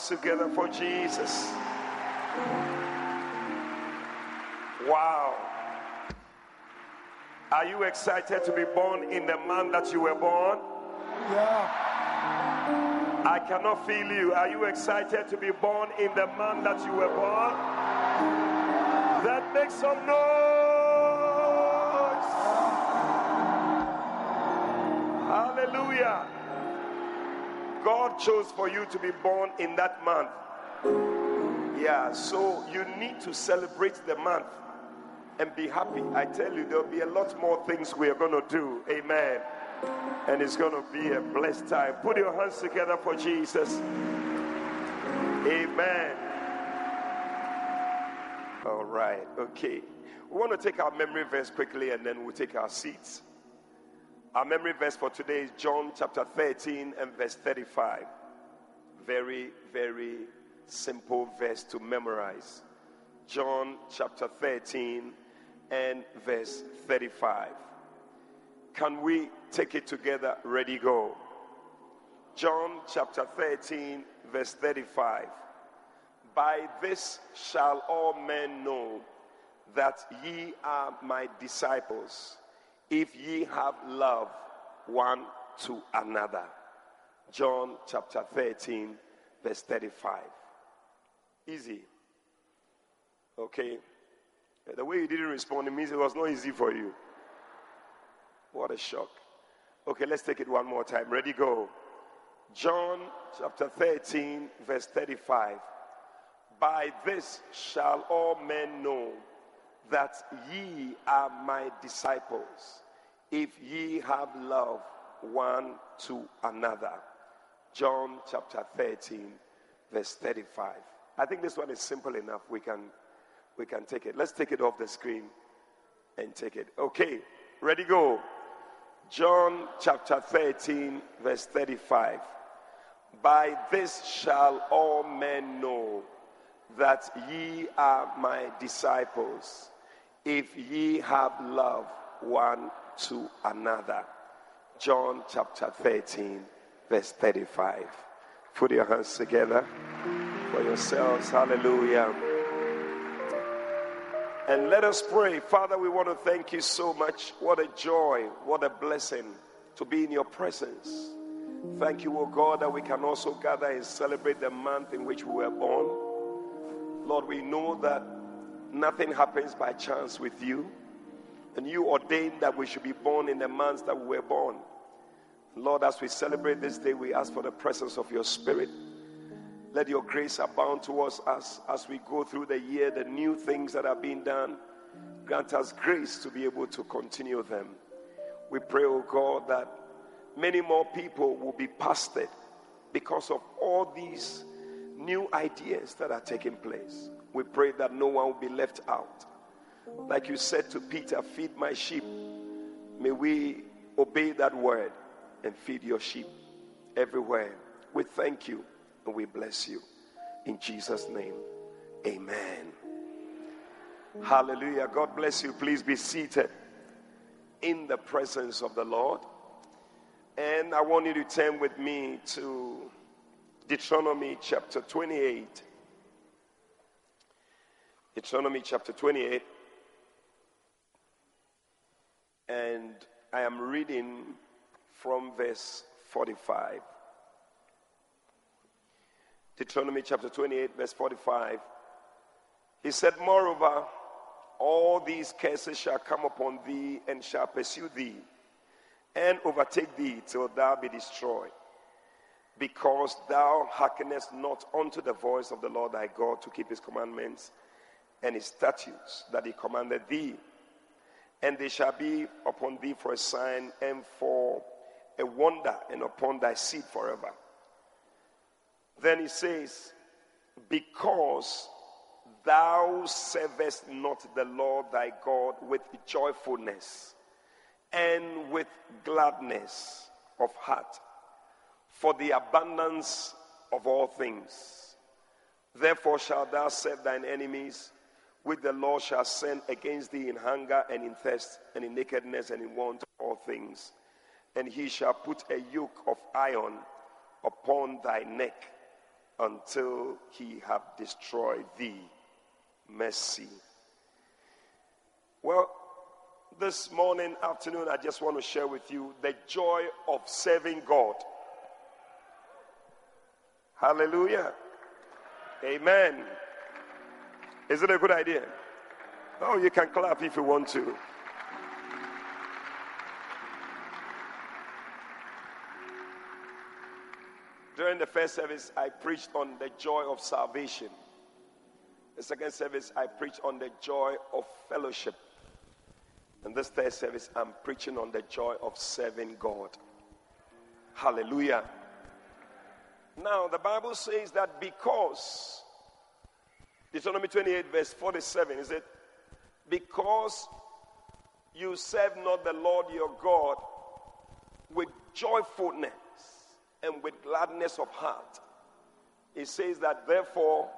Hands together for Jesus. Wow. Are you excited to be born in the man that you were born? Yeah. I cannot feel you. Are you excited to be born in the man that you were born? That makes some noise. Hallelujah. God chose for you to be born in that month. Yeah, so you need to celebrate the month and be happy. I tell you, there'll be a lot more things we are going to do. Amen. And it's going to be a blessed time. Put your hands together for Jesus. Amen. All right, okay. We want to take our memory verse quickly and then we'll take our seats. Our memory verse for today is John chapter 13 and verse 35. Very, very simple verse to memorize. John chapter 13 and verse 35. Can we take it together? Ready, go. John chapter 13, verse 35. By this shall all men know that ye are my disciples, if ye have love one to another. John chapter 13, verse 35. Easy. Okay. The way you didn't respond, it means it was not easy for you. What a shock. Okay, let's take it one more time. Ready, go. John chapter 13, verse 35. By this shall all men know that ye are my disciples, if ye have love one to another. John chapter 13, verse 35. I think this one is simple enough. We can we can take it. Let's take it off the screen and take it. Okay, ready, go. John chapter 13, verse 35. By this shall all men know that ye are my disciples, if ye have love one to another. John chapter 13, verse 35. Put your hands together for yourselves. Hallelujah. And let us pray. Father, we want to thank you so much. What a joy, what a blessing to be in your presence. Thank you, O God, that we can also gather and celebrate the month in which we were born. Lord, we know that nothing happens by chance with you. And you ordained that we should be born in the months that we were born. Lord, as we celebrate this day, we ask for the presence of your spirit. Let your grace abound towards us as we go through the year, the new things that are being done. Grant us grace to be able to continue them. We pray, oh God, that many more people will be pastored because of all these new ideas that are taking place. We pray that no one will be left out. Like you said to Peter, feed my sheep. May we obey that word and feed your sheep everywhere. We thank you and we bless you. In Jesus' name, amen. Hallelujah. God bless you. Please be seated in the presence of the Lord. And I want you to turn with me to Deuteronomy chapter 28. Deuteronomy chapter 28. And I am reading from verse 45. Deuteronomy chapter 28, verse 45. He said, Moreover, all these curses shall come upon thee and shall pursue thee and overtake thee till thou be destroyed, because thou hearkenest not unto the voice of the Lord thy God to keep his commandments and his statutes that he commanded thee. And they shall be upon thee for a sign and for a wonder and upon thy seed forever. Then he says, Because thou servest not the Lord thy God with joyfulness and with gladness of heart for the abundance of all things. Therefore shalt thou serve thine enemies, which the Lord shall send against thee in hunger and in thirst and in nakedness and in want of all things. And he shall put a yoke of iron upon thy neck until he have destroyed thee. Mercy. Well, this morning, afternoon, I just want to share with you the joy of serving God. Hallelujah. Amen. Is it a good idea? Oh, you can clap if you want to. During the first service, I preached on the joy of salvation. The second service, I preached on the joy of fellowship. And this third service, I'm preaching on the joy of serving God. Hallelujah. Now, the Bible says that because, Deuteronomy 28, verse 47, is it? Because you serve not the Lord your God with joyfulness and with gladness of heart. It says that, therefore,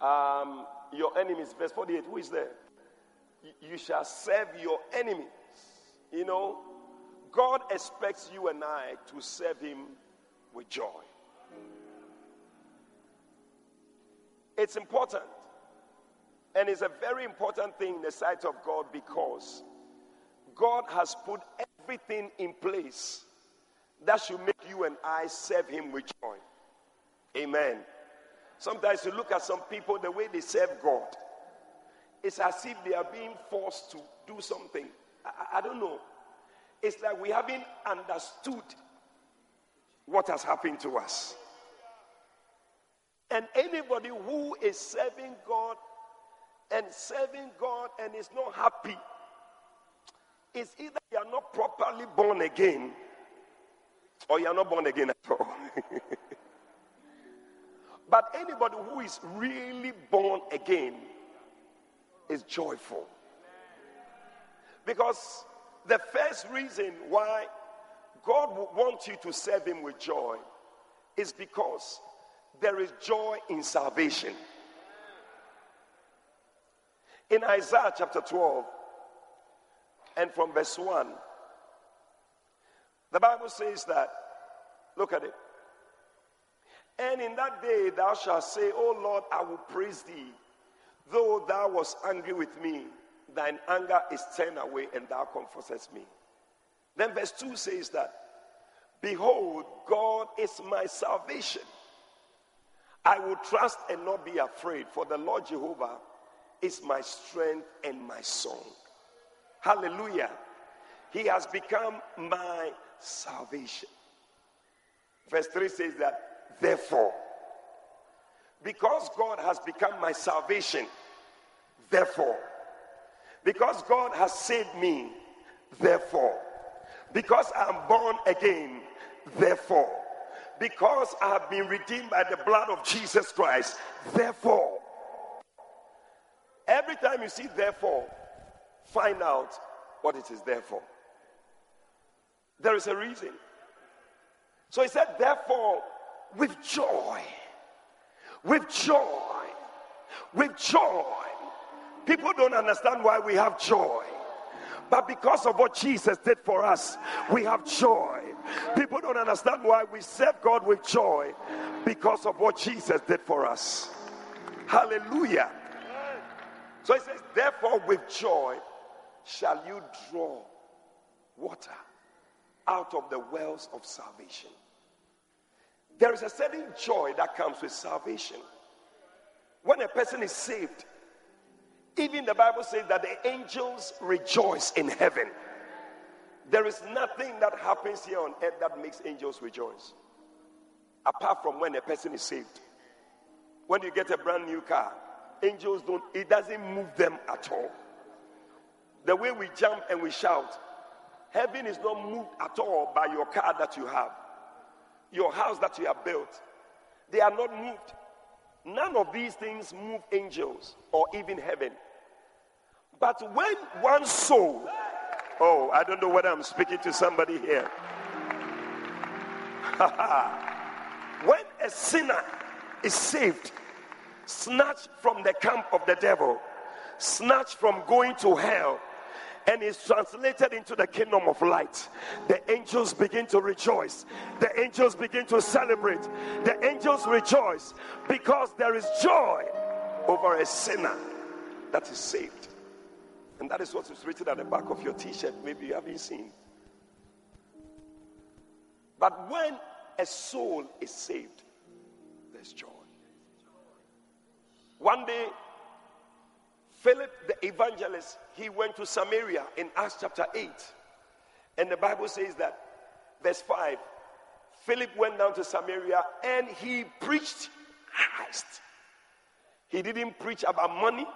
um, your enemies, verse 48, who is there? you shall serve your enemies. You know, God expects you and I to serve Him with joy. It's important. And it's a very important thing in the sight of God because God has put everything in place that should make you and I serve Him with joy. Amen. Sometimes you look at some people, the way they serve God, it's as if they are being forced to do something. I, I don't know. It's like we haven't understood what has happened to us. And anybody who is serving God and serving God and is not happy is either you are not properly born again or you are not born again at all. but anybody who is really born again is joyful. Because the first reason why God wants you to serve Him with joy is because there is joy in salvation. In Isaiah chapter 12, and from verse 1, the Bible says that, look at it. And in that day thou shalt say, O Lord, I will praise thee Though thou was angry with me, thine anger is turned away and thou comfortest me. Then verse 2 says that, Behold, God is my salvation. I will trust and not be afraid, for the Lord Jehovah is my strength and my song. Hallelujah. He has become my salvation. Verse 3 says that, therefore, because God has become my salvation, therefore, because God has saved me, therefore, because I'm born again, therefore, because I have been redeemed by the blood of Jesus Christ, therefore. Every time you see therefore, find out what it is there for. There is a reason. So he said, therefore, with joy with joy, with joy, People don't understand why we have joy. But because of what Jesus did for us, we have joy. People don't understand why we serve God with joy because of what Jesus did for us. Hallelujah. So he says, Therefore, with joy shall you draw water out of the wells of salvation. There is a certain joy that comes with salvation. When a person is saved, even the Bible says that the angels rejoice in heaven. There is nothing that happens here on earth that makes angels rejoice. Apart from when a person is saved. When you get a brand new car, angels don't, it doesn't move them at all. The way we jump and we shout, heaven is not moved at all by your car that you have, your house that you have built. They are not moved. None of these things move angels or even heaven. But when one soul, oh, I don't know whether I'm speaking to somebody here. when a sinner is saved, snatched from the camp of the devil, snatched from going to hell, and is translated into the kingdom of light. The angels begin to rejoice. The angels begin to celebrate. The angels rejoice because there is joy over a sinner that is saved. And that is what is written at the back of your t shirt. Maybe you haven't seen. But when a soul is saved, there's joy. One day, Philip the evangelist, he went to Samaria in Acts chapter 8. And the Bible says that, verse 5, Philip went down to Samaria and he preached Christ. He didn't preach about money,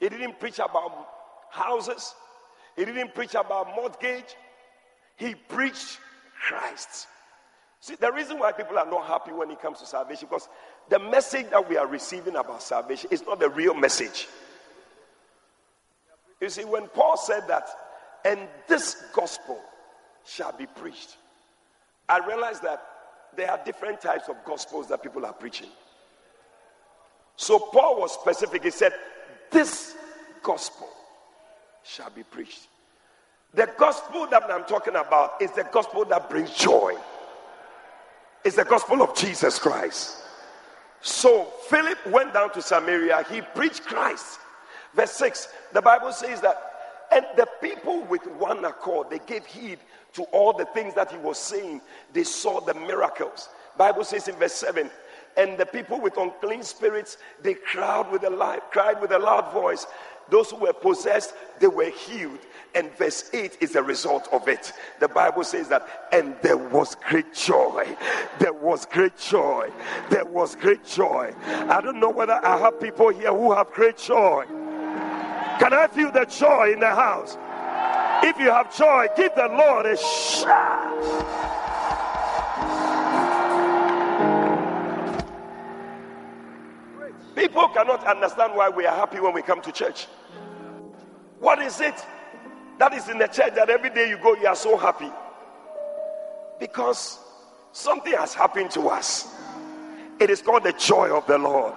he didn't preach about houses. He didn't preach about mortgage. He preached Christ. See, the reason why people are not happy when it comes to salvation, because the message that we are receiving about salvation is not the real message. You see, when Paul said that, and this gospel shall be preached, I realized that there are different types of gospels that people are preaching. So Paul was specific. He said, This gospel shall be preached. The gospel that I'm talking about is the gospel that brings joy. It's the gospel of Jesus Christ. So Philip went down to Samaria, he preached Christ. Verse 6, the Bible says that, and the people with one accord, they gave heed to all the things that he was saying. They saw the miracles. Bible says in verse 7, and the people with unclean spirits, they cried with a loud, cried with a loud voice, those who were possessed, they were healed. And verse 8 is the result of it. The Bible says that, and there was great joy. There was great joy. There was great joy. I don't know whether I have people here who have great joy. Can I feel the joy in the house? If you have joy, give the Lord a shout. People cannot understand why we are happy when we come to church. What is it that is in the church that every day you go, you are so happy? Because something has happened to us. It is called the joy of the Lord,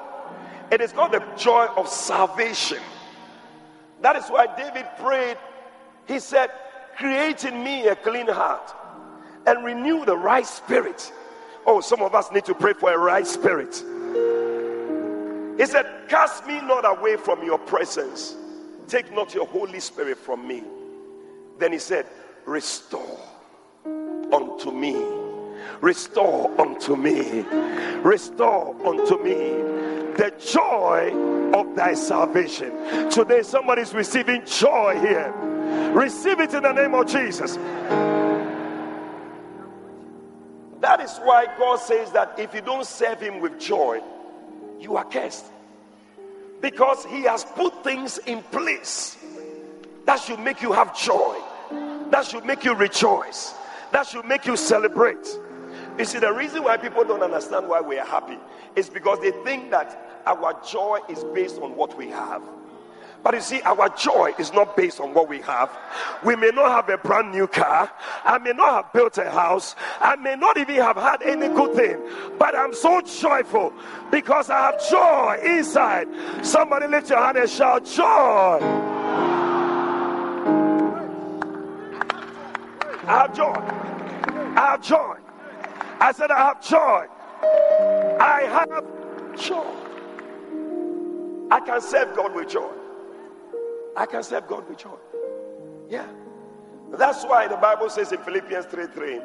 it is called the joy of salvation. That is why David prayed. He said, Create in me a clean heart and renew the right spirit. Oh, some of us need to pray for a right spirit. He said, Cast me not away from your presence. Take not your Holy Spirit from me. Then he said, Restore unto me. Restore unto me. Restore unto me the joy of thy salvation. Today, somebody's receiving joy here. Receive it in the name of Jesus. That is why God says that if you don't serve Him with joy, you are cursed. Because he has put things in place that should make you have joy, that should make you rejoice, that should make you celebrate. You see, the reason why people don't understand why we are happy is because they think that our joy is based on what we have. But you see, our joy is not based on what we have. We may not have a brand new car. I may not have built a house. I may not even have had any good thing. But I'm so joyful because I have joy inside. Somebody lift your hand and shout, Joy. I have joy. I have joy. I said, I have joy. I have joy. I can serve God with joy. I can serve God with joy. Yeah. That's why the Bible says in Philippians 3 3,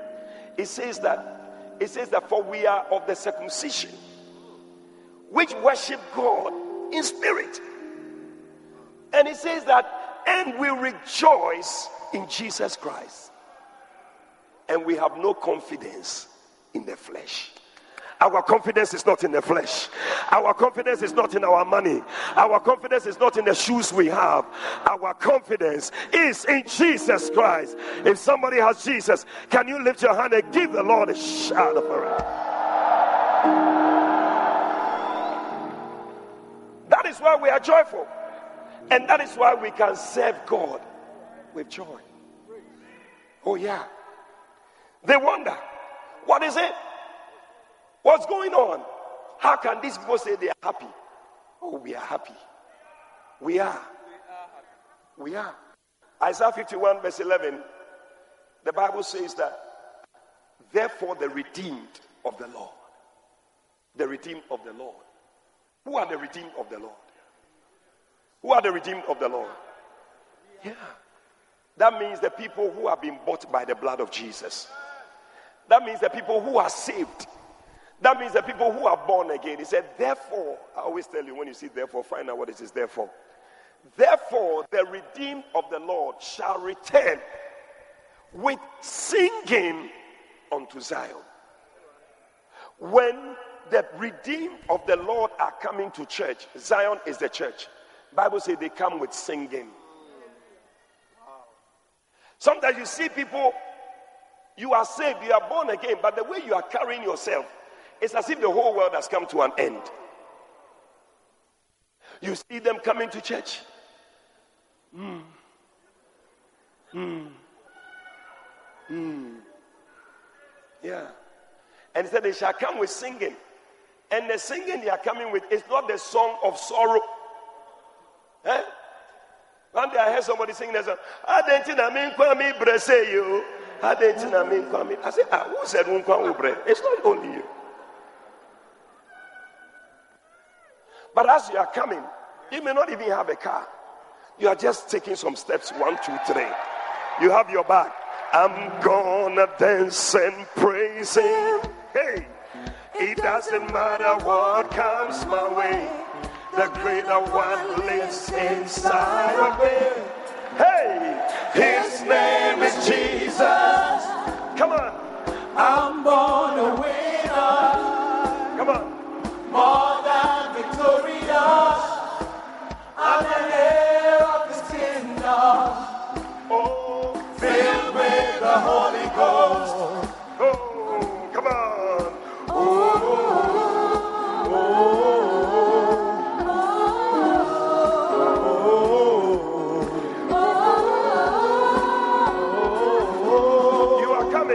it says that it says that for we are of the circumcision which worship God in spirit. And it says that, and we rejoice in Jesus Christ. And we have no confidence in the flesh. Our confidence is not in the flesh. Our confidence is not in our money. Our confidence is not in the shoes we have. Our confidence is in Jesus Christ. If somebody has Jesus, can you lift your hand and give the Lord a shout of praise? That is why we are joyful. And that is why we can serve God with joy. Oh, yeah. They wonder, what is it? What's going on? How can these people say they are happy? Oh, we are happy. We are. We are. Isaiah 51, verse 11, the Bible says that, therefore, the redeemed of the Lord, the redeemed of the Lord. Who are the redeemed of the Lord? Who are the redeemed of the Lord? Yeah. That means the people who have been bought by the blood of Jesus. That means the people who are saved that means the people who are born again. He said, therefore, I always tell you when you see therefore, find out what it is therefore. Therefore, the redeemed of the Lord shall return with singing unto Zion. When the redeemed of the Lord are coming to church, Zion is the church. Bible says they come with singing. Sometimes you see people, you are saved, you are born again, but the way you are carrying yourself, it's as if the whole world has come to an end. You see them coming to church. Hmm. Hmm. Hmm. Yeah. And he said, They shall come with singing. And the singing they are coming with is not the song of sorrow. Eh? One day I heard somebody singing that song. I kwami brese you. I said, ah, who said It's not only you. But as you are coming, you may not even have a car. You are just taking some steps one, two, three. You have your bag. I'm gonna dance and praise Him. Hey, it doesn't matter what comes my way. The greater one lives inside of me. Hey, His name is Jesus. Come on. I'm born a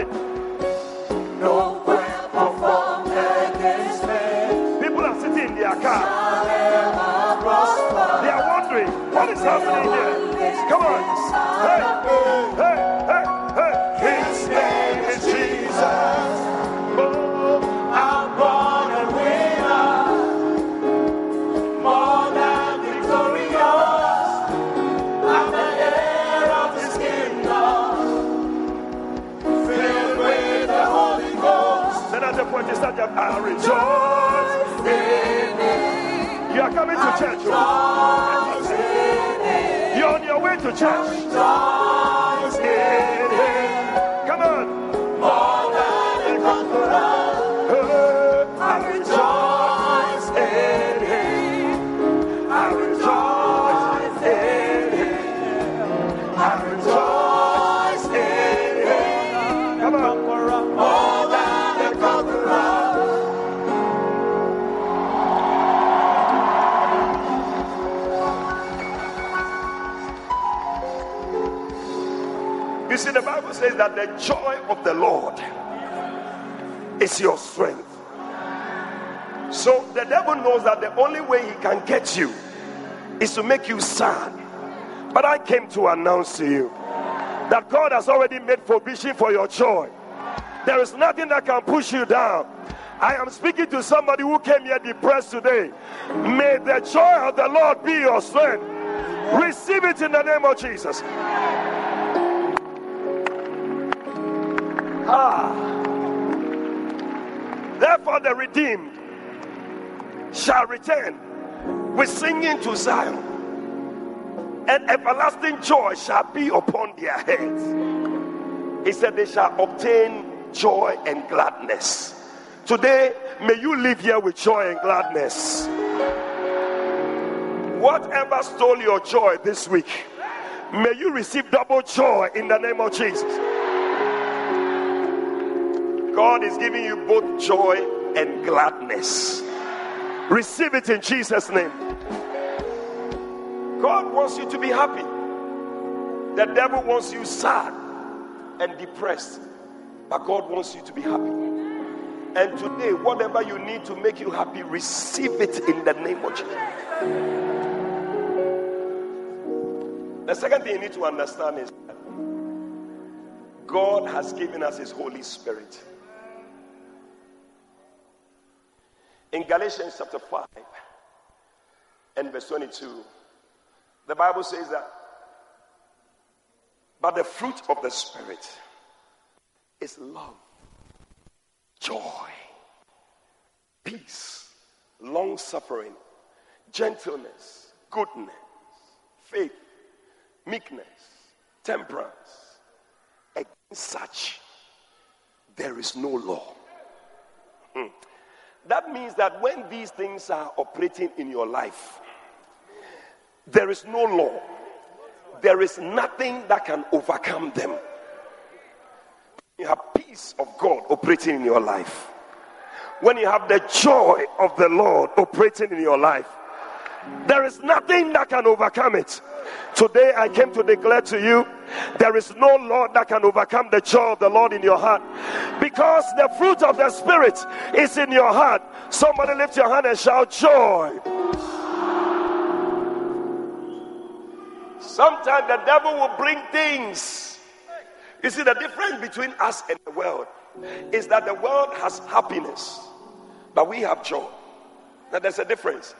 Coming. No weapon formed against me. People are sitting in their car. shall ever prosper. They are wondering what is happening here. Come on. I rejoice. In Him, You are coming to church. oh. in Him, You're on your way to church. rejoice in Him, Come on. Says that the joy of the Lord is your strength. So the devil knows that the only way he can get you is to make you sad. But I came to announce to you that God has already made provision for your joy. There is nothing that can push you down. I am speaking to somebody who came here depressed today. May the joy of the Lord be your strength. Receive it in the name of Jesus. Ah. Therefore, the redeemed shall return with singing to Zion, and everlasting joy shall be upon their heads. He said, They shall obtain joy and gladness. Today, may you live here with joy and gladness. Whatever stole your joy this week, may you receive double joy in the name of Jesus. God is giving you both joy and gladness. Receive it in Jesus' name. God wants you to be happy. The devil wants you sad and depressed, but God wants you to be happy. And today, whatever you need to make you happy, receive it in the name of Jesus. The second thing you need to understand is God has given us His Holy Spirit. In Galatians chapter 5 and verse 22, the Bible says that, but the fruit of the Spirit is love, joy, peace, long suffering, gentleness, goodness, faith, meekness, temperance. Against such, there is no law. Hmm. That means that when these things are operating in your life, there is no law. There is nothing that can overcome them. You have peace of God operating in your life. When you have the joy of the Lord operating in your life, there is nothing that can overcome it. Today I came to declare to you there is no Lord that can overcome the joy of the Lord in your heart because the fruit of the Spirit is in your heart. Somebody lift your hand and shout joy. Sometimes the devil will bring things. You see, the difference between us and the world is that the world has happiness, but we have joy. Now, there's a difference.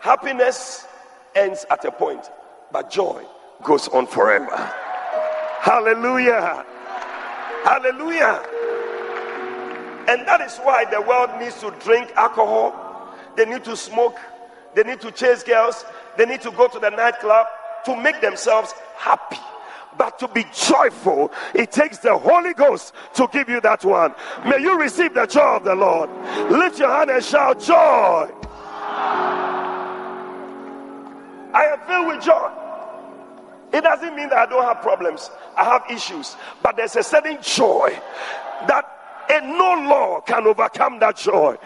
Happiness ends at a point, but joy goes on forever. Hallelujah. Hallelujah. And that is why the world needs to drink alcohol, they need to smoke, they need to chase girls, they need to go to the nightclub to make themselves happy. But to be joyful, it takes the Holy Ghost to give you that one. May you receive the joy of the Lord. Lift your hand and shout, Joy. I am filled with joy. It doesn't mean that I don't have problems. I have issues. But there's a certain joy that and no law can overcome that joy.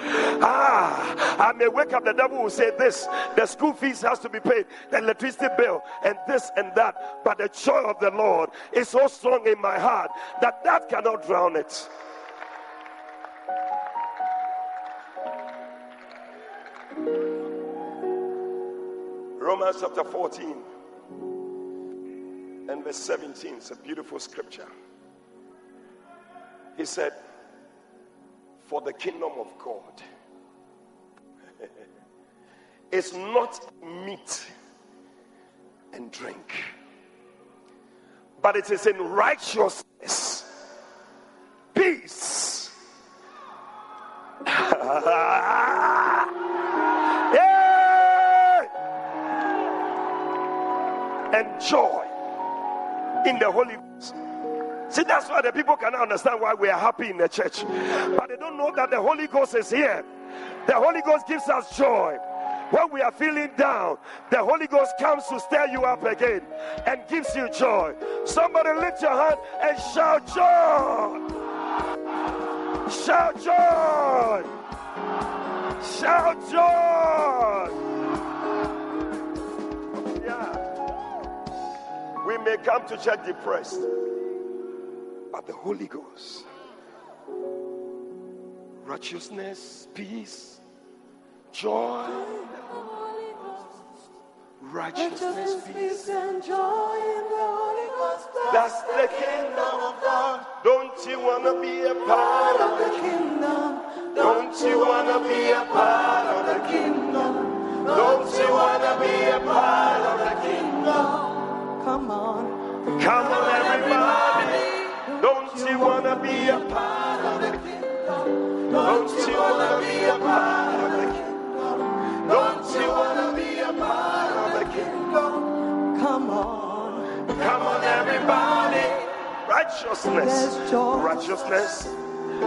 Ah, I may wake up, the devil will say this the school fees has to be paid, the electricity bill, and this and that. But the joy of the Lord is so strong in my heart that that cannot drown it. Romans chapter 14 and verse 17 It's a beautiful scripture. He said, For the kingdom of God is not meat and drink, but it is in righteousness, peace. and joy in the Holy Ghost. See, that's why the people cannot understand why we are happy in the church. But they don't know that the Holy Ghost is here. The Holy Ghost gives us joy. When we are feeling down, the Holy Ghost comes to stir you up again and gives you joy. Somebody lift your hand and shout joy. Shout joy. Shout joy. May come to church depressed. but the Holy Ghost. Righteousness, peace, joy, righteousness, peace. and joy in the Holy Ghost. That's the kingdom of God. Don't you want to be a part of the kingdom. Don't you want to be a part of the kingdom? Don't you want to be a part of the kingdom? Come on. Come on, everybody. Don't you want to be a part of the kingdom? Don't you want to be a part of the kingdom? Don't you want to be a part of the kingdom? Come on. Come on, everybody. Righteousness, righteousness,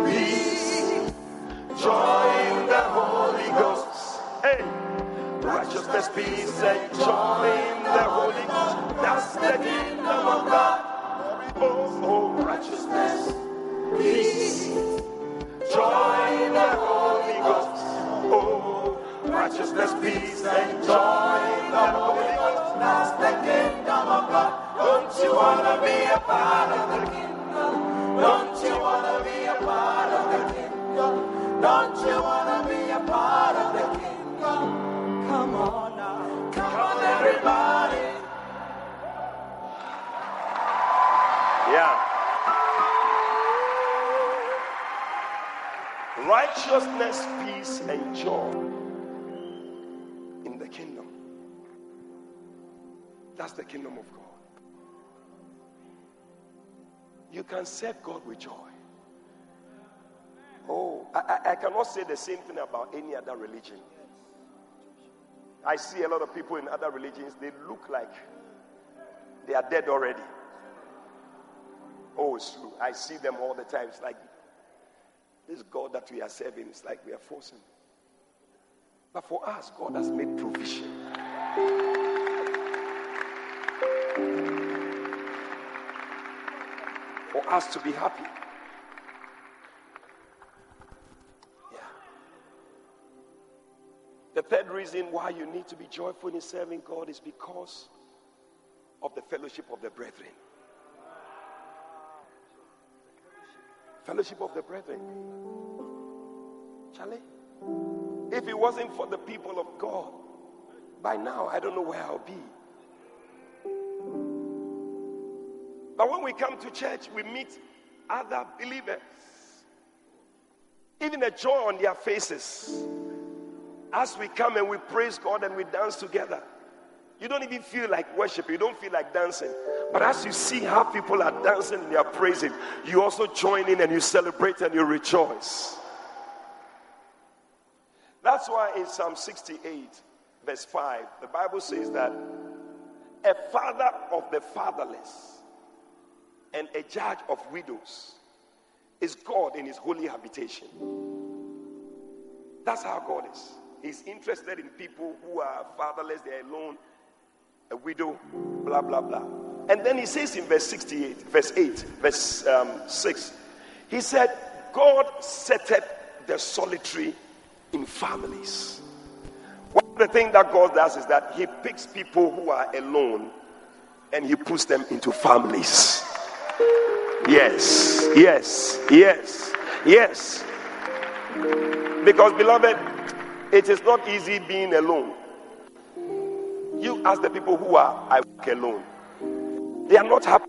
peace, joy in the Holy Ghost. Hey, righteousness, peace, and joy in the Holy Ghost. That's the kingdom of God. Oh, oh, righteousness, peace, joy in the Holy Ghost. Oh, righteousness, peace, and joy in the Holy Ghost. That's the kingdom of God. Don't you wanna be a part Righteousness, peace, and joy in the kingdom. That's the kingdom of God. You can serve God with joy. Oh, I, I, cannot say the same thing about any other religion. I see a lot of people in other religions, they look like they are dead already. Oh, it's true. I see them all the time. It's like this God that we are serving, it's like we are forcing. But for us, God has made provision. For us to be happy. Yeah. The third reason why you need to be joyful in serving God is because of the fellowship of the brethren. Fellowship of the brethren. Charlie, if it wasn't for the people of God, by now I don't know where I'll be. But when we come to church, we meet other believers. Even a joy on their faces. As we come and we praise God and we dance together. You don't even feel like worship, you don't feel like dancing. But as you see how people are dancing and they are praising, you also join in and you celebrate and you rejoice. That's why in Psalm 68, verse 5, the Bible says that a father of the fatherless and a judge of widows is God in his holy habitation. That's how God is. He's interested in people who are fatherless, they're alone, a widow, blah, blah, blah. And then he says in verse 68, verse 8, verse um, 6, he said, God setteth the solitary in families. One of the things that God does is that he picks people who are alone and he puts them into families. Yes, yes, yes, yes. Because, beloved, it is not easy being alone. You ask the people who are I work alone. They are not happy.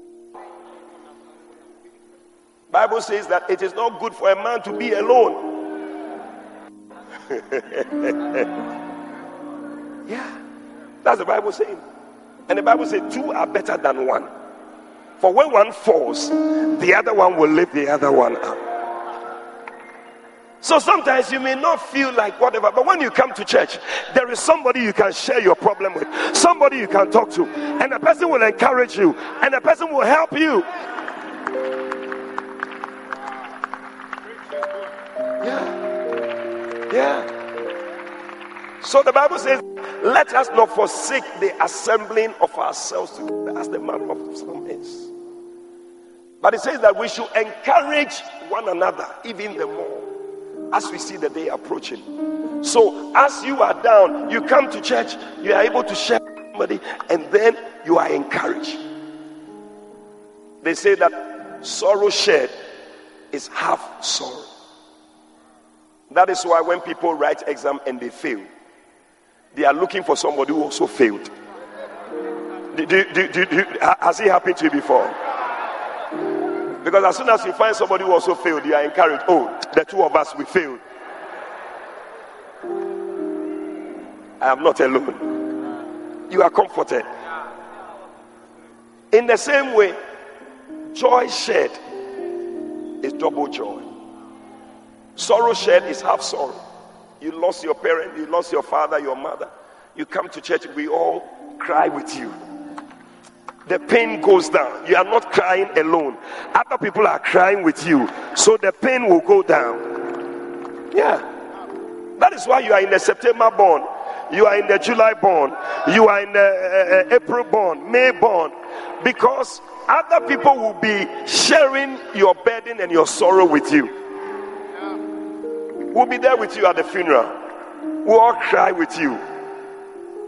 Bible says that it is not good for a man to be alone. yeah. That's the Bible saying. And the Bible says two are better than one. For when one falls, the other one will lift the other one up. So sometimes you may not feel like whatever, but when you come to church, there is somebody you can share your problem with, somebody you can talk to, and the person will encourage you, and the person will help you. Yeah. Yeah. So the Bible says, let us not forsake the assembling of ourselves together as the man of some is. But it says that we should encourage one another even the more as we see the day approaching. So, as you are down, you come to church, you are able to share somebody, and then you are encouraged. They say that sorrow shared is half sorrow. That is why when people write exam and they fail, they are looking for somebody who also failed. Do, do, do, has it happened to you before? Because as soon as you find somebody who also failed, you are encouraged. Oh, the two of us, we failed. I am not alone. You are comforted. In the same way, joy shared is double joy. Sorrow shared is half sorrow. You lost your parent, you lost your father, your mother. You come to church, we all cry with you. The pain goes down. You are not crying alone. Other people are crying with you. So the pain will go down. Yeah. That is why you are in the September born. You are in the July born. You are in the uh, uh, April born, May born. Because other people will be sharing your burden and your sorrow with you. We'll be there with you at the funeral. We'll all cry with you.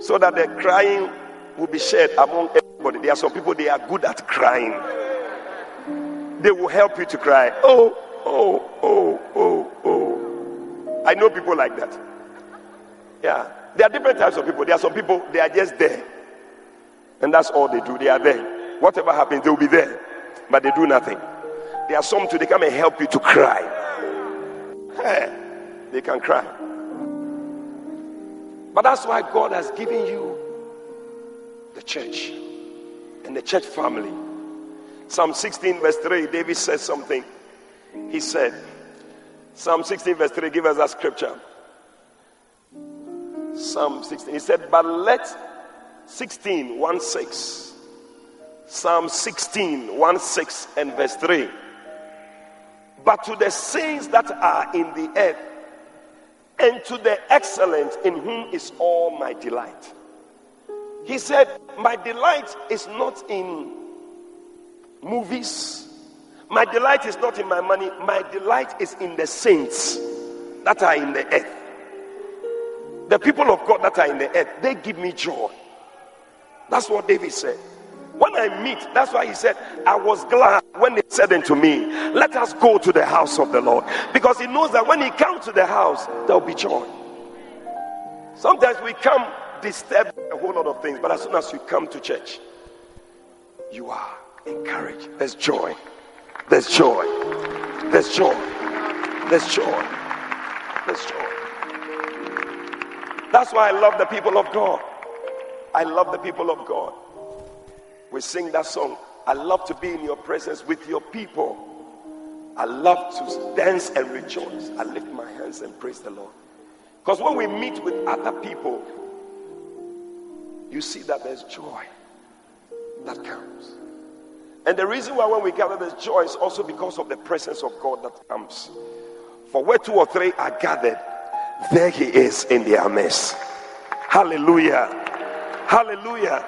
So that the crying will be shared among everybody. There are some people, they are good at crying. They will help you to cry. Oh, oh, oh, oh, oh. I know people like that. Yeah. There are different types of people. There are some people, they are just there. And that's all they do. They are there. Whatever happens, they will be there. But they do nothing. There are some too, they come and help you to cry. Hey, they can cry. But that's why God has given you the church and the church family. Psalm 16, verse 3, David said something. He said, Psalm 16, verse 3, give us that scripture. Psalm 16. He said, But let 16, 1 6. Psalm 16, 1 6 and verse 3. But to the saints that are in the earth, and to the excellent in whom is all my delight. He said, My delight is not in movies. My delight is not in my money. My delight is in the saints that are in the earth. The people of God that are in the earth, they give me joy. That's what David said. When I meet, that's why he said, I was glad when they said unto me, Let us go to the house of the Lord. Because he knows that when he comes to the house, there'll be joy. Sometimes we come disturbed a whole lot of things, but as soon as you come to church, you are encouraged. There's joy. There's joy. There's joy. There's joy. There's joy. That's why I love the people of God. I love the people of God. We sing that song. I love to be in your presence with your people. I love to dance and rejoice. I lift my hands and praise the Lord. Because when we meet with other people, you see that there's joy that comes. And the reason why when we gather there's joy is also because of the presence of God that comes. For where two or three are gathered, there he is in their midst. Hallelujah. Hallelujah.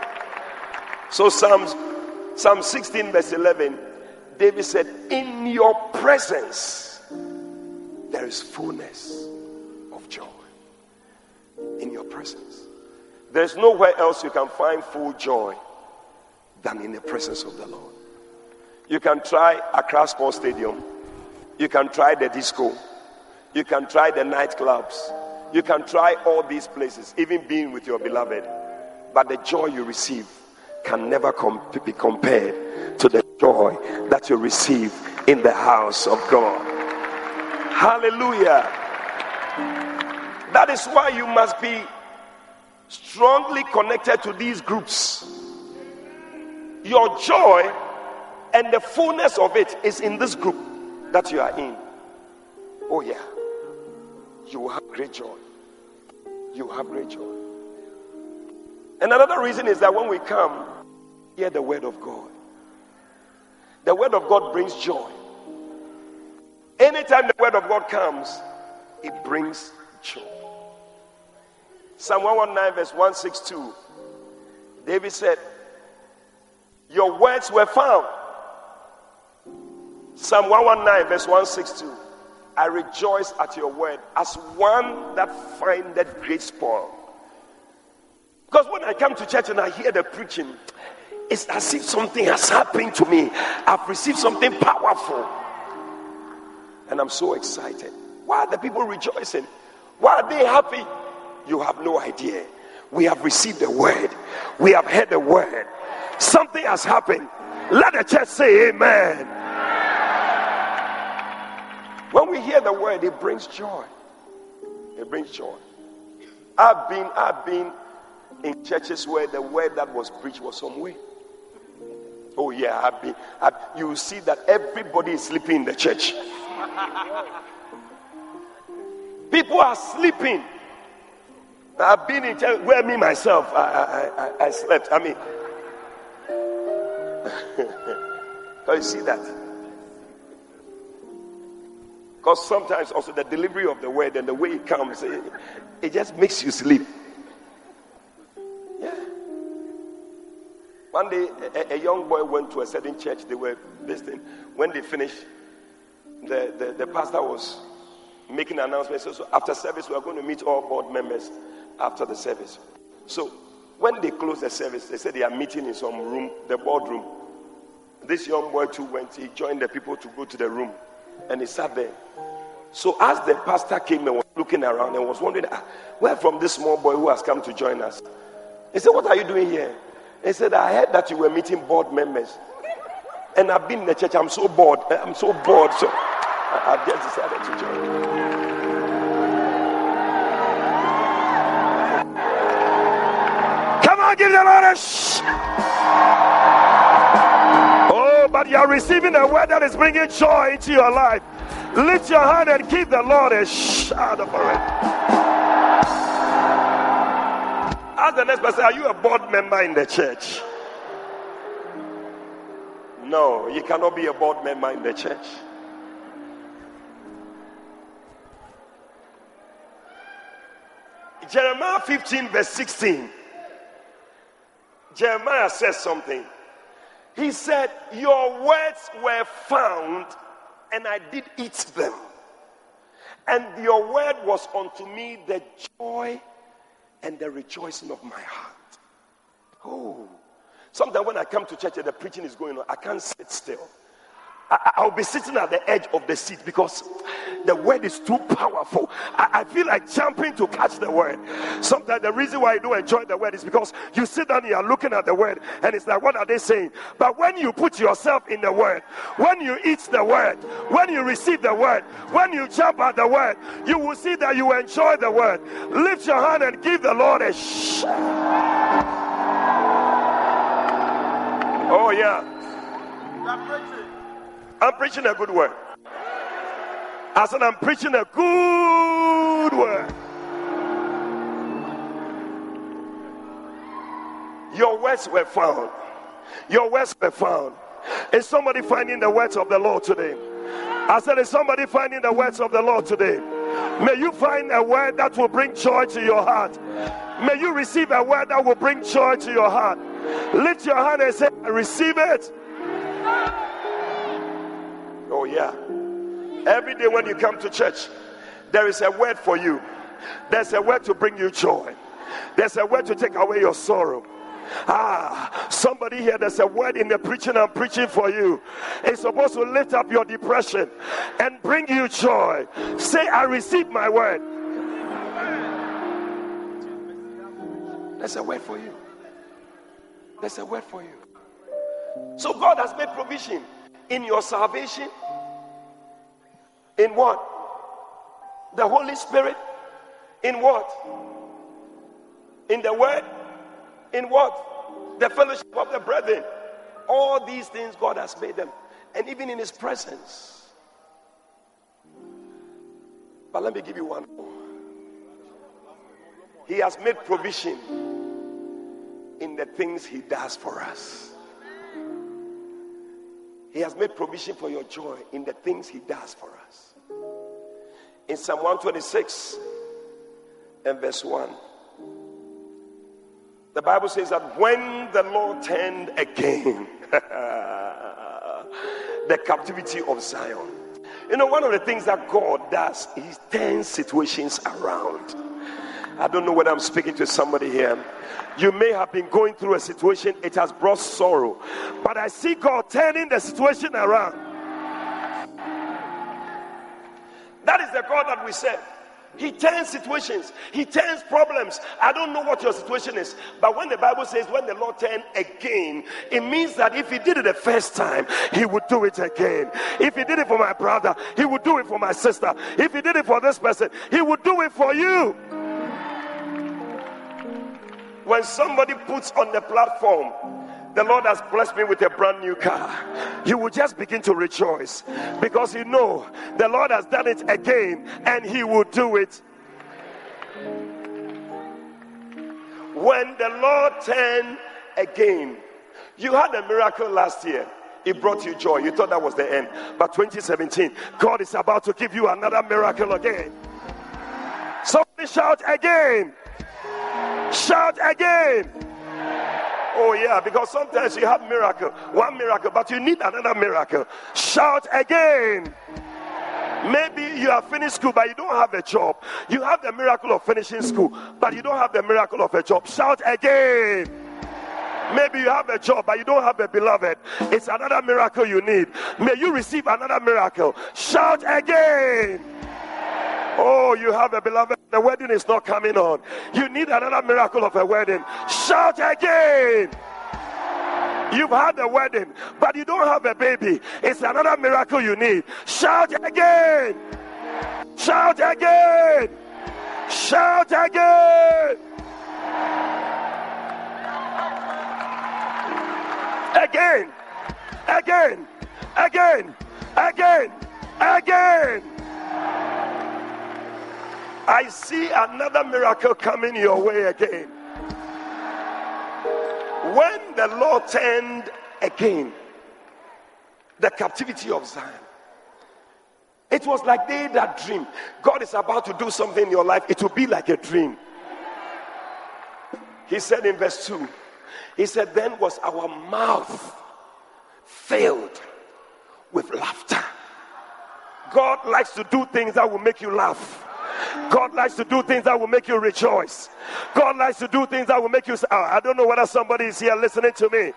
So Psalms Psalm 16, verse 11, David said, In your presence there is fullness of joy. In your presence. There's nowhere else you can find full joy than in the presence of the Lord. You can try Accra Sports Stadium. You can try the disco. You can try the nightclubs. You can try all these places, even being with your beloved. But the joy you receive can never com- be compared to the joy that you receive in the house of God. Hallelujah. That is why you must be strongly connected to these groups. Your joy and the fullness of it is in this group that you are in. Oh, yeah you will have great joy. You will have great joy. And another reason is that when we come, hear the word of God. The word of God brings joy. Anytime the word of God comes, it brings joy. Psalm 119, verse 162. David said, Your words were found. Psalm 119, verse 162. I rejoice at your word as one that findeth great spoil. Because when I come to church and I hear the preaching, it's as if something has happened to me. I've received something powerful. And I'm so excited. Why are the people rejoicing? Why are they happy? You have no idea. We have received the word, we have heard the word. Something has happened. Let the church say amen. When we hear the word, it brings joy. It brings joy. I've been, I've been in churches where the word that was preached was some way. Oh yeah, I've been. I've, you see that everybody is sleeping in the church. People are sleeping. I've been in church where me myself I, I, I, I slept. I mean, can you see that? Because sometimes also the delivery of the word and the way it comes, it, it just makes you sleep. Yeah. One day, a, a, young boy went to a certain church. They were listening. When they finished, the, the, the pastor was making an announcement. So, so after service, we are going to meet all board members after the service. So when they closed the service, they said they are meeting in some room, the boardroom. This young boy too went. He joined the people to go to the room, and he sat there. So as the pastor came and was looking around and was wondering, ah, where from this small boy who has come to join us? He said, What are you doing here? He said, I heard that you were meeting board members. And I've been in the church. I'm so bored. I'm so bored. So I've just decided to join. Give the Lord a shh. Oh, but you're receiving a word that is bringing joy into your life. Lift your hand and give the Lord a shout for it. Ask the next person, are you a board member in the church? No, you cannot be a board member in the church. Jeremiah 15, verse 16. Jeremiah says something. He said, Your words were found and I did eat them. And your word was unto me the joy and the rejoicing of my heart. Oh, sometimes when I come to church and the preaching is going on, I can't sit still. I, will be sitting at the edge of the seat because the word is too powerful. I, I, feel like jumping to catch the word. Sometimes the reason why you don't enjoy the word is because you sit down here looking at the word and it's like, what are they saying? But when you put yourself in the word, when you eat the word, when you receive the word, when you jump at the word, you will see that you enjoy the word. Lift your hand and give the Lord a shh. Oh, yeah. I'm preaching a good word. I said, I'm preaching a good word. Your words were found. Your words were found. Is somebody finding the words of the Lord today? I said, Is somebody finding the words of the Lord today? May you find a word that will bring joy to your heart. May you receive a word that will bring joy to your heart. Lift your hand and say, I receive it. Oh, yeah. Every day when you come to church, there is a word for you. There's a word to bring you joy. There's a word to take away your sorrow. Ah, somebody here, there's a word in the preaching I'm preaching for you. It's supposed to lift up your depression and bring you joy. Say, I receive my word. There's a word for you. There's a word for you. So God has made provision in your salvation? In what? The Holy Spirit? In what? In the Word? In what? The fellowship of the brethren. All these things God has made them. And even in His presence. But let me give you one more. He has made provision in the things He does for us. He has made provision for your joy in the things He does for us. In Psalm 126 and verse 1, the Bible says that when the Lord turned again the captivity of Zion, you know, one of the things that God does, He turns situations around. I don't know whether I'm speaking to somebody here. You may have been going through a situation, it has brought sorrow. But I see God turning the situation around. That is the God that we serve. He turns situations, He turns problems. I don't know what your situation is, but when the Bible says when the Lord turned again, it means that if He did it the first time, He would do it again. If He did it for my brother, He would do it for my sister. If He did it for this person, He would do it for you. When somebody puts on the platform, the Lord has blessed me with a brand new car. You will just begin to rejoice because you know the Lord has done it again and He will do it. When the Lord turned again, you had a miracle last year. It brought you joy. You thought that was the end. But 2017, God is about to give you another miracle again. Somebody shout again. Shout again. Oh, yeah, because sometimes you have miracle, one miracle, but you need another miracle. Shout again. Maybe you have finished school, but you don't have a job. You have the miracle of finishing school, but you don't have the miracle of a job. Shout again. Maybe you have a job, but you don't have a beloved. It's another miracle you need. May you receive another miracle. Shout again. Oh, you have a beloved. The wedding is not coming on. You need another miracle of a wedding. Shout again. You've had a wedding, but you don't have a baby. It's another miracle you need. Shout again. Shout again. Shout again. Again. Again. Again. Again. Again. I see another miracle coming your way again. When the Lord turned again the captivity of Zion, it was like they that dream. God is about to do something in your life, it will be like a dream. He said in verse 2, He said, Then was our mouth filled with laughter. God likes to do things that will make you laugh. God likes to do things that will make you rejoice. God likes to do things that will make you. Ah, I don't know whether somebody is here listening to me.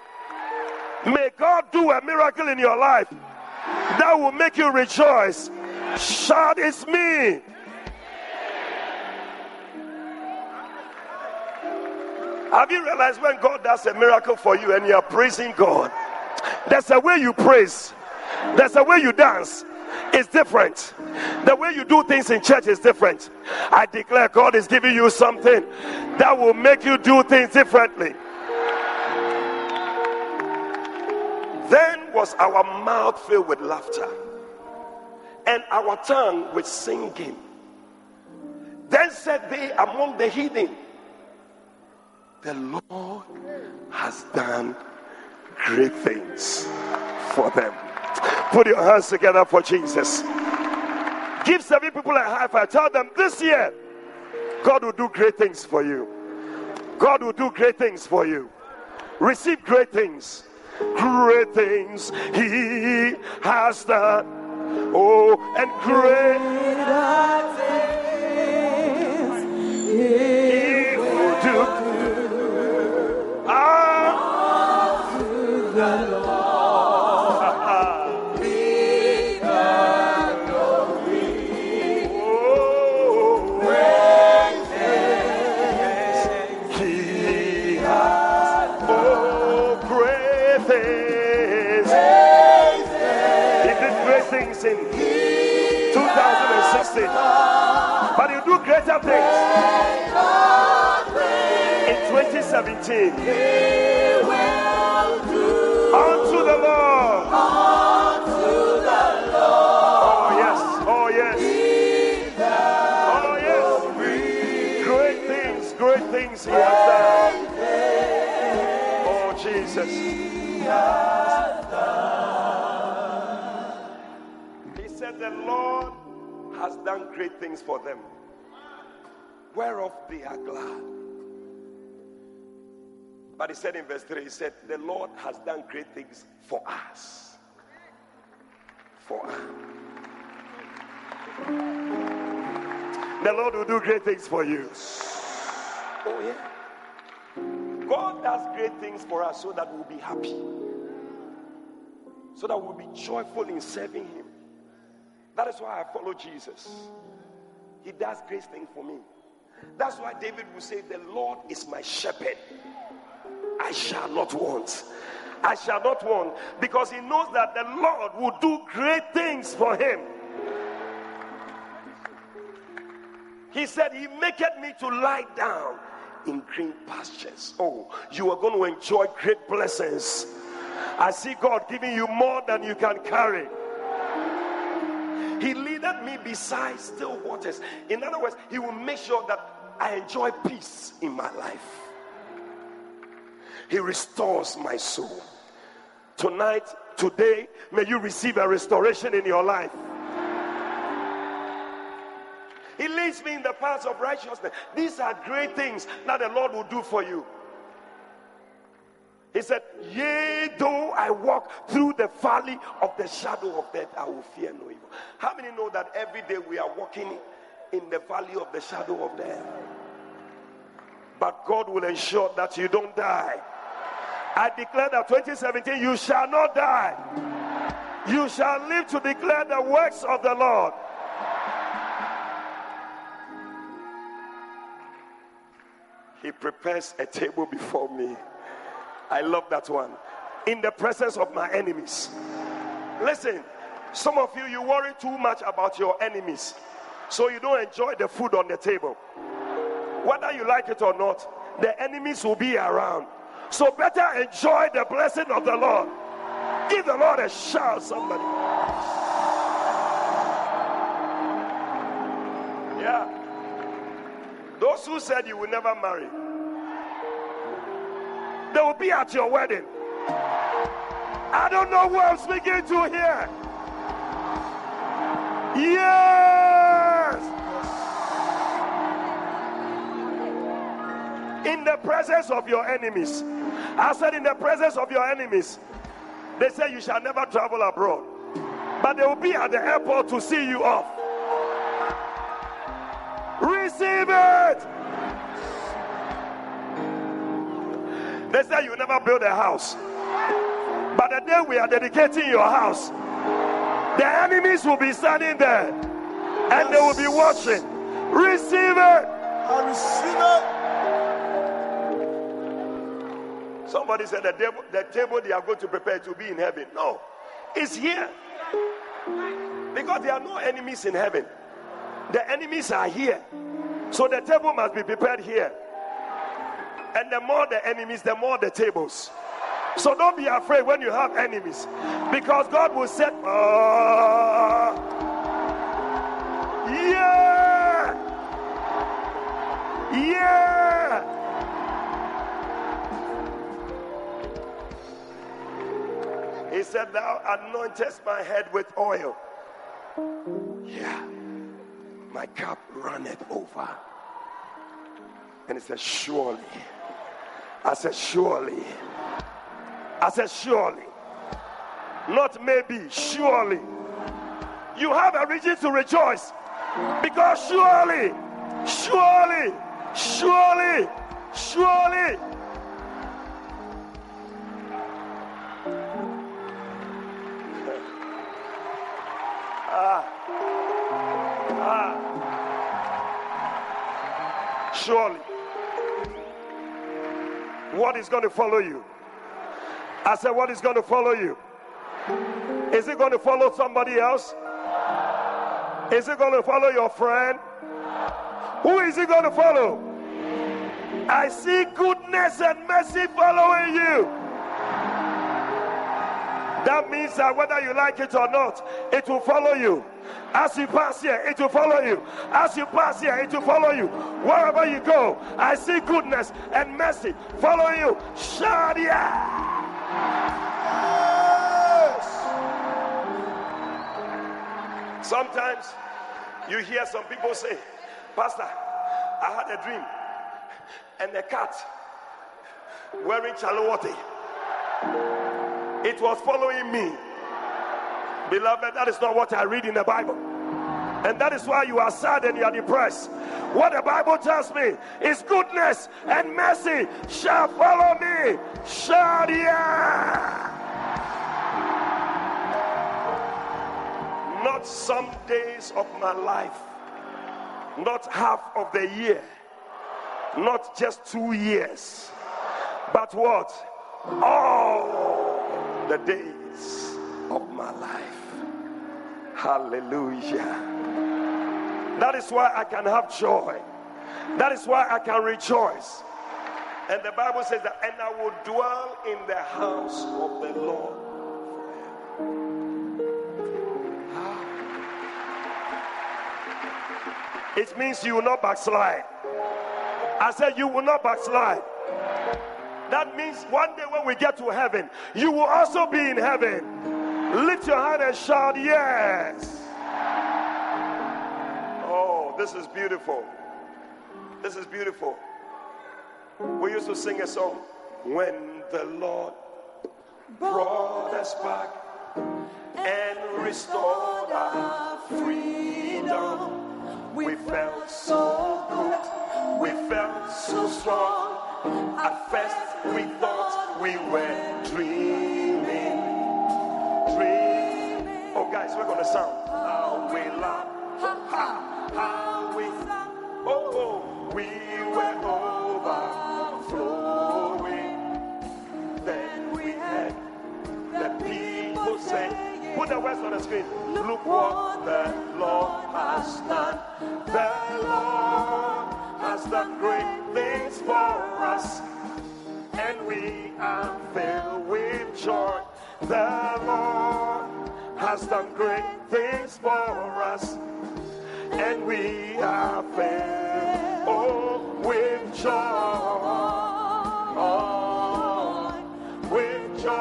May God do a miracle in your life that will make you rejoice. Shout, it's me. Have you realized when God does a miracle for you and you are praising God? There's a way you praise, there's a way you dance, is different. The way you do things in church is different. I declare God is giving you something that will make you do things differently. Then was our mouth filled with laughter and our tongue with singing. Then said they among the heathen, The Lord has done great things for them. Put your hands together for Jesus. Give seven people a high five. Tell them this year, God will do great things for you. God will do great things for you. Receive great things. Great things He has done. Oh, and great but He'll do greater things in 2017. Unto the Lord. Unto the Lord. Oh yes, oh yes, oh yes. Great things, great things He has done. Oh Jesus. He said, The Lord has done great things for them, whereof they are glad. But he said in verse 3, he said, The Lord has done great things for us. For us. The Lord will do great things for you. Oh, yeah. God does great things for us so that we'll be happy, so that we'll be joyful in serving Him. That is why I follow Jesus. He does great things for me. That's why David will say, The Lord is my shepherd. I shall not want. I shall not want because he knows that the Lord will do great things for him. He said, He maketh me to lie down in green pastures. Oh, you are going to enjoy great blessings. I see God giving you more than you can carry. He leadeth me beside still waters. In other words, He will make sure that I enjoy peace in my life. He restores my soul. Tonight, today, may you receive a restoration in your life. He leads me in the paths of righteousness. These are great things that the Lord will do for you. He said, Yea, though I walk through the valley of the shadow of death, I will fear no evil. How many know that every day we are walking in the valley of the shadow of death? But God will ensure that you don't die. I declare that 2017, you shall not die. You shall live to declare the works of the Lord. He prepares a table before me. I love that one. In the presence of my enemies. Listen, some of you, you worry too much about your enemies. So you don't enjoy the food on the table. Whether you like it or not, the enemies will be around. So better enjoy the blessing of the Lord. Give the Lord a shout, somebody. Yeah. Those who said you will never marry, they will be at your wedding. I don't know who I'm speaking to here. Yes. In the presence of your enemies. I said, in the presence of your enemies. They say you shall never travel abroad. But they will be at the airport to see you off. Receive it. They say you never build a house. But the day we are dedicating your house, the enemies will be standing there and they will be watching. Receive it. I receive it. Somebody said the table, the table they are going to prepare to be in heaven. No, it's here. Because there are no enemies in heaven. The enemies are here. So the table must be prepared here. And the more the enemies, the more the tables. So don't be afraid when you have enemies. Because God will set. Uh, yeah! Yeah! He said, Thou anointest my head with oil. Yeah. My cup runneth over. And he said, Surely. I said, Surely. I said, Surely. Not maybe, surely. You have a reason to rejoice. Because surely, surely, surely, surely. Surely. What is going to follow you? I said, What is going to follow you? Is it going to follow somebody else? Is it going to follow your friend? Who is it going to follow? I see goodness and mercy following you. That means that whether you like it or not, it will follow you. As you pass here, it will follow you. As you pass here, it will follow you. Wherever you go, I see goodness and mercy follow you. Shout yeah! Sometimes you hear some people say, Pastor, I had a dream and a cat wearing chalawati. It was following me. Beloved, that is not what I read in the Bible. And that is why you are sad and you are depressed. What the Bible tells me is goodness and mercy shall follow me. Yeah. Not some days of my life, not half of the year, not just two years, but what? All the days of my life. Hallelujah. That is why I can have joy. That is why I can rejoice. And the Bible says that, and I will dwell in the house of the Lord ah. It means you will not backslide. I said, You will not backslide. That means one day when we get to heaven, you will also be in heaven. Lift your hand and shout, Yes. Oh, this is beautiful. This is beautiful. We used to sing a song when the Lord brought us back and restored our freedom. We felt so good, we felt so strong. At first, we thought we were dreaming, dreaming. Oh, guys, we're gonna sound. How we laugh, ha ha how we, oh, oh, we were overflowing. Then we had the people say, put the words on the screen. Look what the Lord has done. The Lord has done great things for us. And we are filled with joy. The Lord has done great things for us and we are filled oh, with joy, oh, with joy,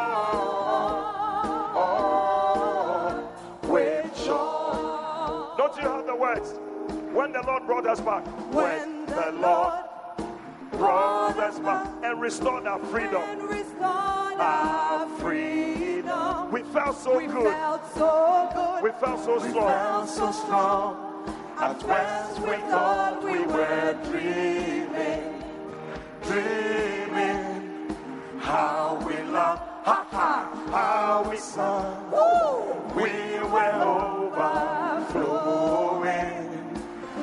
oh, with joy. Don't you have the words? When the Lord brought us back, when, when the Lord brought us back and restored our freedom, our freedom. We felt so we good. Felt so good. We felt so strong. We felt so strong. At first we thought we were dreaming, dreaming. How we love, ha ha, how we sang. We were overflowing.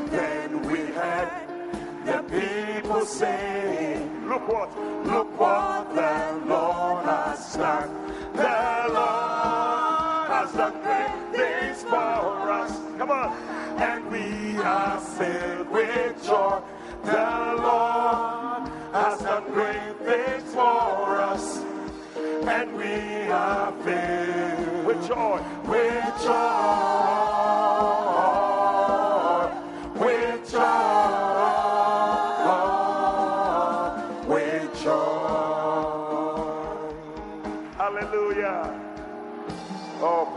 Then we had the Look what, look what the Lord has done. The Lord has done great things for us. Come on and we are filled with joy. The Lord has done great things for us, and we are filled with joy, with joy.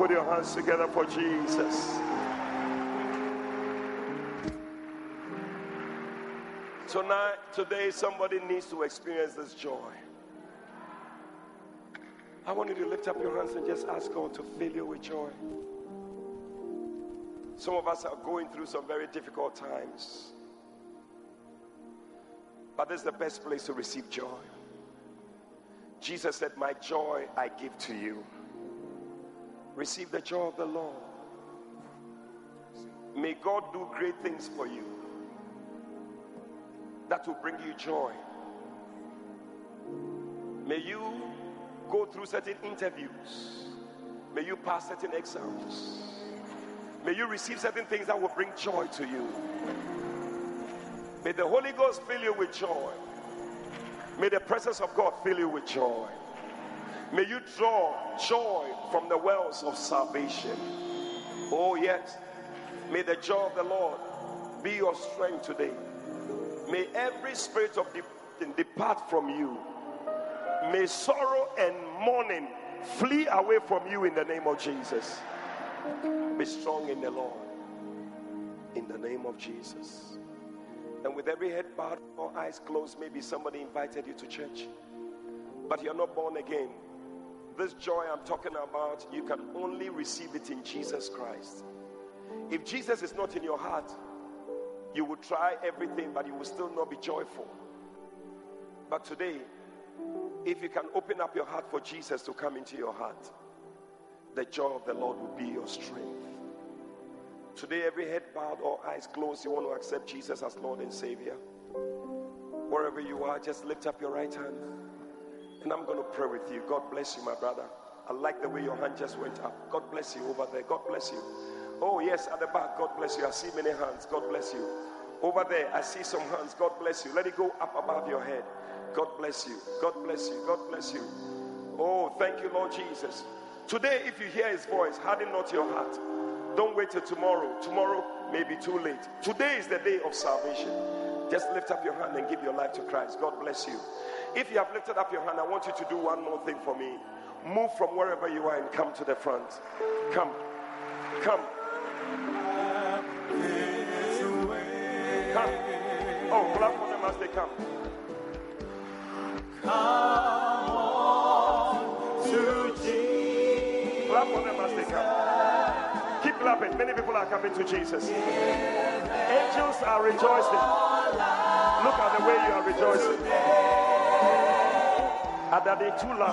Put your hands together for Jesus. Tonight, today, somebody needs to experience this joy. I want you to lift up your hands and just ask God to fill you with joy. Some of us are going through some very difficult times. But this is the best place to receive joy. Jesus said, My joy I give to you. Receive the joy of the Lord. May God do great things for you that will bring you joy. May you go through certain interviews. May you pass certain exams. May you receive certain things that will bring joy to you. May the Holy Ghost fill you with joy. May the presence of God fill you with joy. May you draw joy from the wells of salvation. Oh, yes. May the joy of the Lord be your strength today. May every spirit of depression depart from you. May sorrow and mourning flee away from you in the name of Jesus. Be strong in the Lord. In the name of Jesus. And with every head bowed or eyes closed, maybe somebody invited you to church, but you're not born again. This joy I'm talking about, you can only receive it in Jesus Christ. If Jesus is not in your heart, you will try everything, but you will still not be joyful. But today, if you can open up your heart for Jesus to come into your heart, the joy of the Lord will be your strength. Today, every head bowed or eyes closed, you want to accept Jesus as Lord and Savior. Wherever you are, just lift up your right hand. And I'm going to pray with you. God bless you, my brother. I like the way your hand just went up. God bless you over there. God bless you. Oh, yes, at the back. God bless you. I see many hands. God bless you. Over there, I see some hands. God bless you. Let it go up above your head. God bless you. God bless you. God bless you. Oh, thank you, Lord Jesus. Today, if you hear his voice, harden not your heart. Don't wait till tomorrow. Tomorrow may be too late. Today is the day of salvation. Just lift up your hand and give your life to Christ. God bless you. If you have lifted up your hand, I want you to do one more thing for me. Move from wherever you are and come to the front. Come. Come. Come. Oh, clap for them as they come. Come on to Jesus. Clap for them as they come. Keep clapping. Many people are coming to Jesus. Angels are rejoicing. Look at the way you are rejoicing. Adade Tula.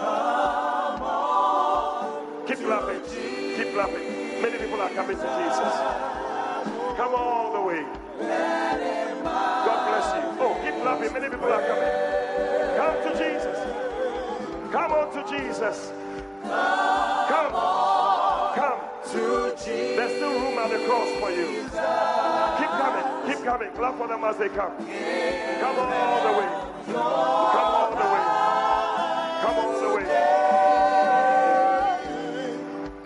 Keep clapping. Keep clapping. Many people are coming to Jesus. Come all the way. God bless you. Oh, keep clapping. Many people are coming. Come to Jesus. Come on to Jesus. Come. Come. To Jesus. There's still room at the cross for you. Keep coming. Keep coming. Clap for them as they come. Come on all the way. Come all the way. Come the way.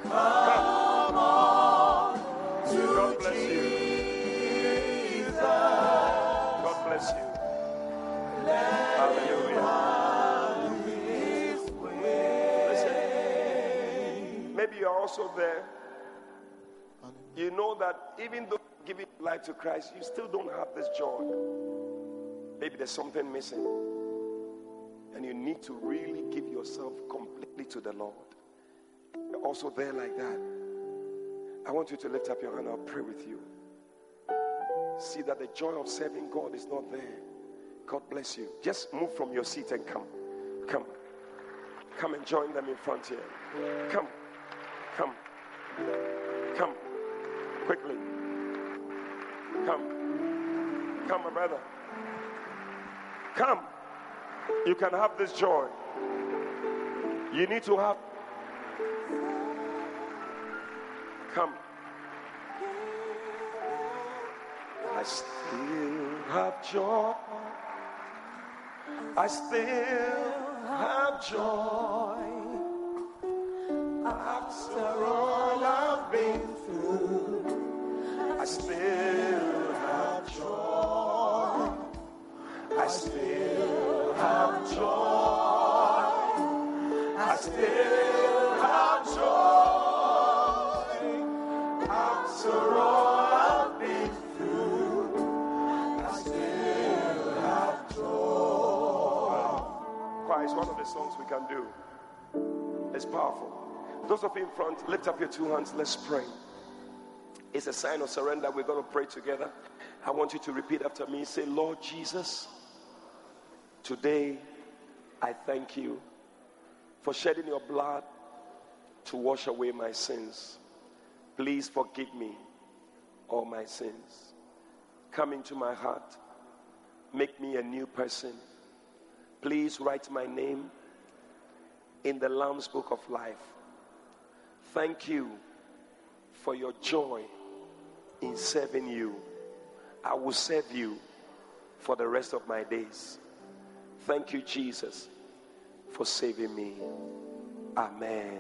Come. On God bless you. God bless you. Hallelujah. Listen. Maybe you're also there. You know that even though you're giving life to Christ, you still don't have this joy. Maybe there's something missing. And you need to really give yourself completely to the Lord. You're also there like that. I want you to lift up your hand. I'll pray with you. See that the joy of serving God is not there. God bless you. Just move from your seat and come. Come. Come and join them in front here. Come. Come. Come. Quickly. Come. Come, my brother. Come. You can have this joy. You need to have. Come. I still have joy. I still have joy. After all I've been through, I still have joy. I still is one of the songs we can do. It's powerful. Those of you in front, lift up your two hands. Let's pray. It's a sign of surrender. We're going to pray together. I want you to repeat after me. Say, Lord Jesus, today I thank you for shedding your blood to wash away my sins. Please forgive me all my sins. Come into my heart. Make me a new person. Please write my name in the Lamb's Book of Life. Thank you for your joy in serving you. I will serve you for the rest of my days. Thank you, Jesus, for saving me. Amen.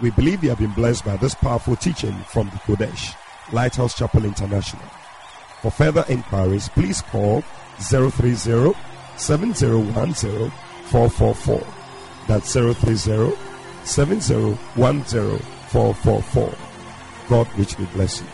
We believe you have been blessed by this powerful teaching from the Qodesh, Lighthouse Chapel International. For further inquiries, please call 030 7010 444. That's 030 7010 444. God richly bless you.